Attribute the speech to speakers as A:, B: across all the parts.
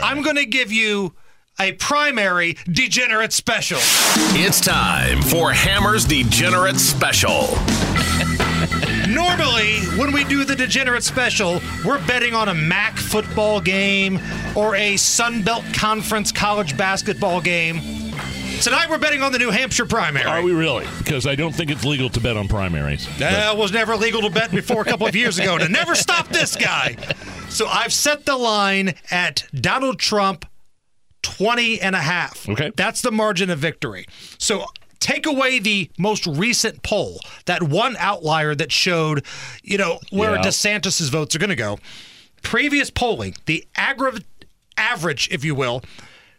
A: I'm going to give you a primary degenerate special.
B: It's time for Hammer's Degenerate Special.
A: Normally, when we do the degenerate special, we're betting on a MAC football game or a Sun Belt Conference college basketball game. Tonight, we're betting on the New Hampshire primary.
C: Are we really? Because I don't think it's legal to bet on primaries.
A: That was never legal to bet before a couple of years ago, and it never stopped this guy. So I've set the line at Donald Trump 20 and a half.
C: Okay.
A: That's the margin of victory. So take away the most recent poll, that one outlier that showed, you know, where
C: Yeah.
A: DeSantis's votes are going to go. Previous polling, the aggra- average, if you will,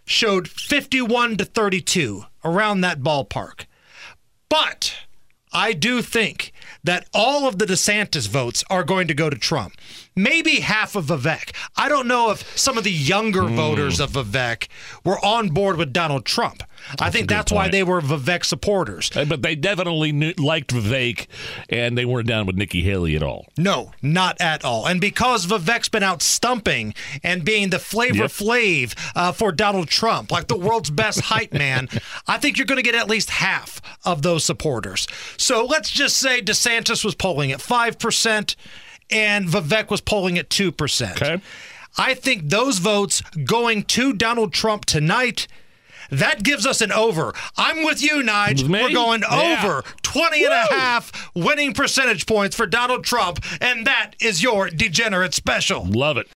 A: showed 51 to 32, around that ballpark. But I do think that all of the DeSantis votes are going to go to Trump. Maybe half of Vivek. I don't know if some of the younger
C: Hmm.
A: voters of Vivek were on board with Donald Trump. I think that's why they were Vivek supporters.
C: But they definitely knew, liked Vivek, and they weren't down with Nikki Haley at all.
A: No, not at all. And because Vivek's been out stumping and being the flavor
C: Yep.
A: flav uh, for Donald Trump, like the world's best hype man, I think you're going to get at least half of those supporters. So let's just say DeSantis was polling at 5% and Vivek was polling at 2%.
C: Okay.
A: I think those votes going to Donald Trump tonight. That gives us an over. I'm with you, Nige.
C: Me?
A: We're going
C: Yeah.
A: over 20 and a half winning percentage points for Donald Trump, and that is your degenerate special.
C: Love it.